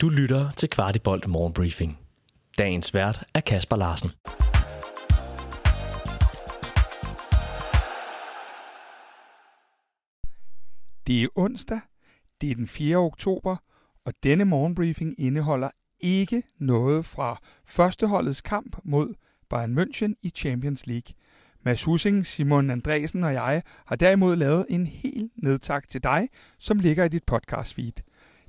Du lytter til Kvartibolt Morgenbriefing. Dagens vært er Kasper Larsen. Det er onsdag, det er den 4. oktober, og denne morgenbriefing indeholder ikke noget fra førsteholdets kamp mod Bayern München i Champions League. Mads Hussing, Simon Andresen og jeg har derimod lavet en hel nedtak til dig, som ligger i dit podcast feed.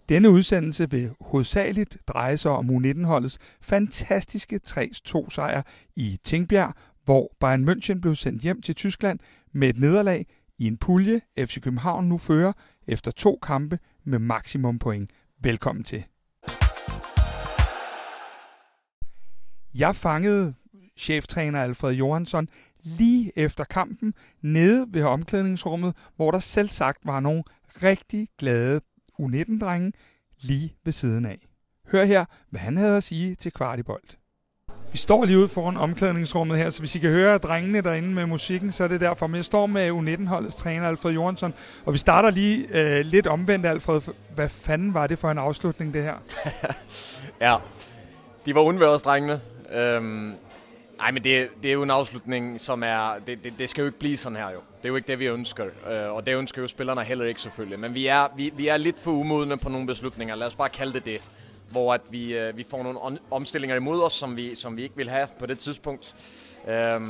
Denne udsendelse vil hovedsageligt dreje sig om U19-holdets fantastiske 3-2 sejr i Tingbjerg, hvor Bayern München blev sendt hjem til Tyskland med et nederlag i en pulje, FC København nu fører efter to kampe med maksimum point. Velkommen til. Jeg fangede cheftræner Alfred Johansson lige efter kampen nede ved omklædningsrummet, hvor der selv sagt var nogle rigtig glade U19-drenge lige ved siden af. Hør her, hvad han havde at sige til Kvartibolt. Vi står lige ude foran omklædningsrummet her, så hvis I kan høre drengene derinde med musikken, så er det derfor. Men jeg står med U19-holdets træner, Alfred Johansson, og vi starter lige øh, lidt omvendt, Alfred. Hvad fanden var det for en afslutning, det her? ja, de var undværet, drengene. Øhm, Nej, men det, det er jo en afslutning, som er... Det, det, det skal jo ikke blive sådan her, jo. Det er jo ikke det, vi ønsker. Øh, og det ønsker jo spillerne heller ikke, selvfølgelig. Men vi er, vi, vi er lidt for umodne på nogle beslutninger. Lad os bare kalde det det. Hvor at vi, øh, vi får nogle omstillinger imod os, som vi, som vi ikke vil have på det tidspunkt. Øh,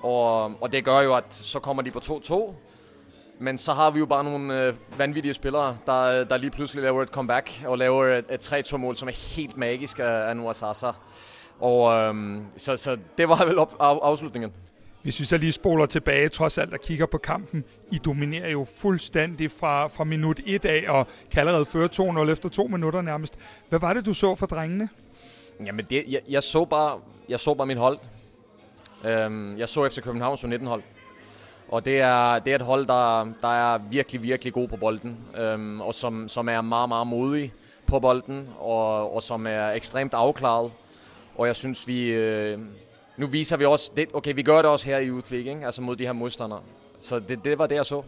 og, og det gør jo, at så kommer de på 2-2. Men så har vi jo bare nogle øh, vanvittige spillere, der, der lige pludselig laver et comeback og laver et, et 3-2-mål, som er helt magisk af, af Noah Sasa. Og øhm, så, så det var vel op, af, afslutningen. Hvis vi så lige spoler tilbage, trods alt, og kigger på kampen, I dominerer jo fuldstændig fra, fra minut 1 af, og kan allerede føre 2-0 efter to minutter nærmest. Hvad var det, du så for drengene? Jamen, det, jeg, jeg, så bare, jeg så bare mit hold. Øhm, jeg så FC Københavns 19-hold. Og det er, det er et hold, der, der er virkelig, virkelig god på bolden, øhm, og som, som er meget, meget modig på bolden, og, og som er ekstremt afklaret. Og jeg synes, vi... Øh, nu viser vi også... Det, okay, vi gør det også her i Youth League, ikke? altså mod de her modstandere. Så det, det var det, jeg så.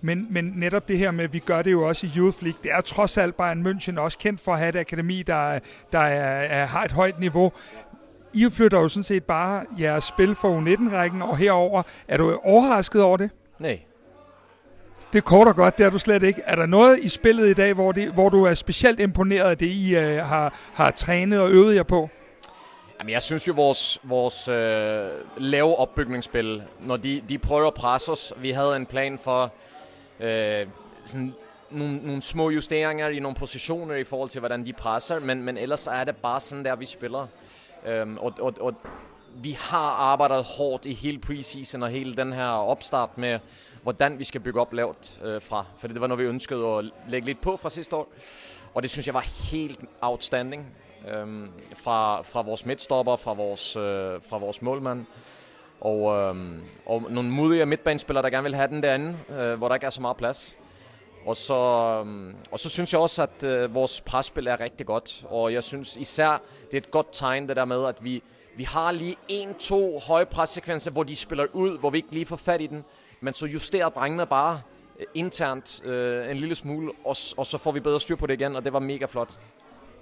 Men, men netop det her med, at vi gør det jo også i Youth League, det er trods alt Bayern München også kendt for at have et akademi, der, der er, er, har et højt niveau. I flytter jo sådan set bare jeres spil for U19-rækken og herover. Er du overrasket over det? Nej. Det er kort og godt, det er du slet ikke. Er der noget i spillet i dag, hvor, det, hvor du er specielt imponeret af det, I uh, har, har trænet og øvet jer på? Jamen, jeg synes jo, vores, vores øh, lave opbygningsspil, når de, de prøver at presse os, vi havde en plan for øh, sådan nogle, nogle små justeringer i nogle positioner i forhold til, hvordan de presser, men, men ellers er det bare sådan der, vi spiller. Øhm, og, og, og vi har arbejdet hårdt i hele preseason og hele den her opstart med, hvordan vi skal bygge op lavt øh, fra. For det var noget, vi ønskede at lægge lidt på fra sidste år. Og det synes jeg var helt outstanding øhm, fra, fra vores midtstopper, fra vores, øh, fra vores målmand. Og, øhm, og nogle modige midtbanespillere, der gerne vil have den derinde, øh, hvor der ikke er så meget plads. Og så, øhm, og så synes jeg også, at øh, vores presspil er rigtig godt. Og jeg synes især, det er et godt tegn det der med, at vi, vi har lige en-to høje pressekvenser, hvor de spiller ud, hvor vi ikke lige får fat i den. Men så justerer drengene bare øh, internt øh, en lille smule, og, og så får vi bedre styr på det igen, og det var mega flot.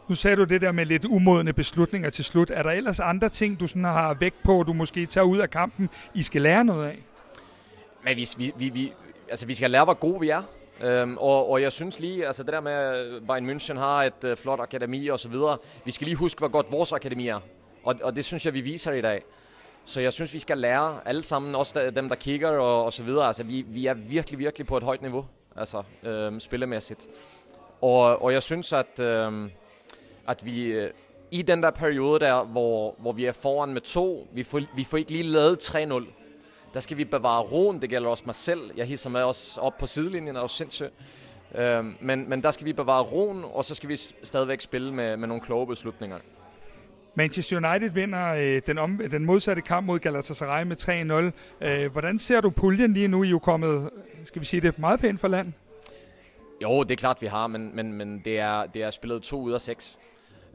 Nu sagde du det der med lidt umodne beslutninger til slut. Er der ellers andre ting, du sådan har vægt på, du måske tager ud af kampen, I skal lære noget af? Men vi, vi, vi, vi, altså, vi skal lære, hvor gode vi er. Øhm, og, og jeg synes lige, altså det der med, at Bayern München har et øh, flot akademi og så videre, vi skal lige huske, hvor godt vores akademi er. Og, og det synes jeg, vi viser i dag. Så jeg synes, vi skal lære alle sammen, også dem, der kigger og, og så videre. Altså, vi, vi er virkelig, virkelig på et højt niveau, altså øhm, spillemæssigt. Og, og jeg synes, at... Øhm, at vi øh, i den der periode der, hvor, hvor vi er foran med to, vi får, vi får ikke lige lavet 3-0. Der skal vi bevare roen, det gælder også mig selv. Jeg hisser med os op på sidelinjen, og sindssygt. Øhm, men, men der skal vi bevare roen, og så skal vi stadigvæk spille med, med nogle kloge beslutninger. Manchester United vinder øh, den, om, den modsatte kamp mod Galatasaray med 3-0. Øh, hvordan ser du puljen lige nu? I er jo kommet, skal vi sige det, meget pænt for land. Jo, det er klart, vi har, men, men, men det, er, det er spillet to ud af seks.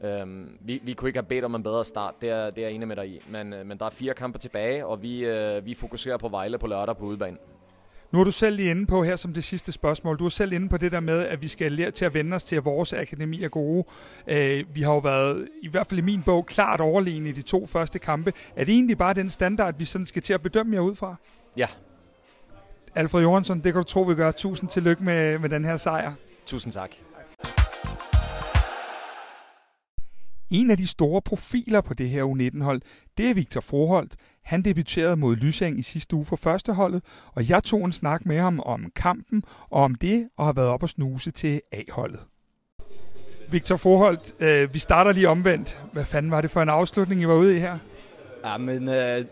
Øhm, vi, vi kunne ikke have bedt om en bedre start, det er, det er enig med dig i. Men, øh, men der er fire kampe tilbage, og vi, øh, vi fokuserer på Vejle på lørdag på udebane. Nu er du selv lige inde på her som det sidste spørgsmål. Du er selv inde på det der med, at vi skal lære til at vende os til, at vores akademi er gode. Øh, vi har jo været, i hvert fald i min bog, klart overlegen i de to første kampe. Er det egentlig bare den standard, vi sådan skal til at bedømme jer ud fra? Ja. Alfred Johansson, det kan du tro, vi gør. Tusind tillykke med, med den her sejr. Tusind tak. En af de store profiler på det her U19-hold, det er Victor Froholt. Han debuterede mod Lysang i sidste uge for førsteholdet, og jeg tog en snak med ham om kampen og om det og har været op og snuse til A-holdet. Victor Froholt, øh, vi starter lige omvendt. Hvad fanden var det for en afslutning, I var ude i her? Ja, men øh,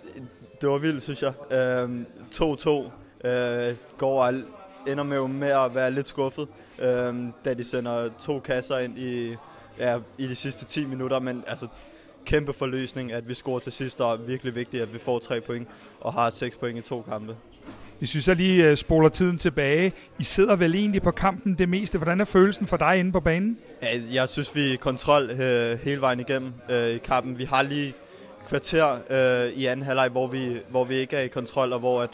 det var vildt, synes jeg. Øh, 2-2 øh, går al ender med, med at være lidt skuffet, øh, da de sender to kasser ind i ja, i de sidste 10 minutter, men altså kæmpe forløsning, at vi scorer til sidst, og virkelig vigtigt, at vi får tre point og har seks point i to kampe. Hvis vi så lige uh, spoler tiden tilbage, I sidder vel egentlig på kampen det meste. Hvordan er følelsen for dig inde på banen? Ja, jeg synes, vi er kontrol uh, hele vejen igennem uh, i kampen. Vi har lige kvarter uh, i anden halvleg, hvor vi, hvor vi ikke er i kontrol, og hvor at,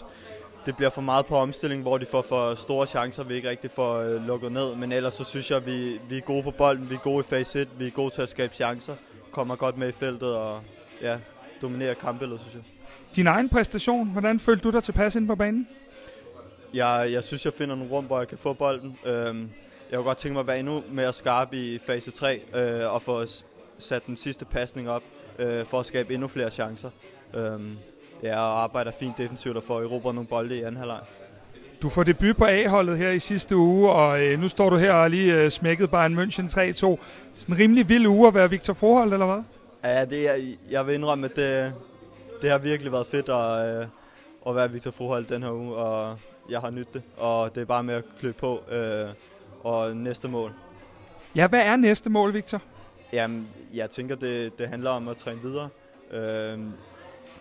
det bliver for meget på omstilling, hvor de får for store chancer, vi ikke rigtig får øh, lukket ned. Men ellers så synes jeg, at vi, vi er gode på bolden, vi er gode i fase 1, vi er gode til at skabe chancer, kommer godt med i feltet og ja, dominerer kampbilledet, synes jeg. Din egen præstation, hvordan følte du dig tilpas ind på banen? Jeg, jeg synes, jeg finder nogle rum, hvor jeg kan få bolden. Øhm, jeg kunne godt tænke mig at være endnu mere skarp i fase 3 øh, og få sat den sidste pasning op øh, for at skabe endnu flere chancer. Øhm, ja, og arbejder fint defensivt og får erobret nogle bolde i anden halvleg. Du får debut på A-holdet her i sidste uge, og øh, nu står du her og lige øh, smækket Bayern München 3-2. Sådan en rimelig vild uge at være Victor Forhold, eller hvad? Ja, det er, jeg vil indrømme, at det, det har virkelig været fedt at, øh, at være Victor Forhold den her uge, og jeg har nyttet det, og det er bare med at klø på øh, og næste mål. Ja, hvad er næste mål, Victor? Jamen, jeg tænker, det, det handler om at træne videre. Øh,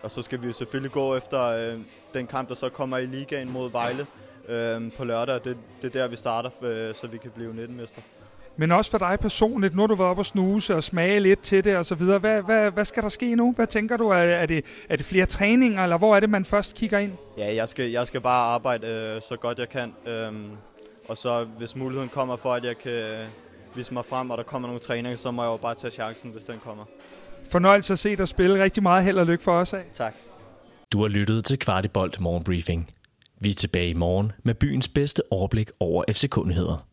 og så skal vi jo selvfølgelig gå efter øh, den kamp, der så kommer i ligaen mod Vejle øh, på lørdag. Det, det er der, vi starter, øh, så vi kan blive 19-mester. Men også for dig personligt, nu har du været op og snuse og smage lidt til det og så videre. Hvad, hvad, hvad skal der ske nu? Hvad tænker du? Er, er, det, er det flere træninger, eller hvor er det, man først kigger ind? Ja, jeg skal, jeg skal bare arbejde øh, så godt jeg kan. Øh, og så hvis muligheden kommer for, at jeg kan vise mig frem, og der kommer nogle træninger, så må jeg jo bare tage chancen, hvis den kommer. Fornøjelse at se dig spille. Rigtig meget held og lykke for os af. Tak. Du har lyttet til Kvartibolt Morgenbriefing. Vi er tilbage i morgen med byens bedste overblik over FC-kundigheder.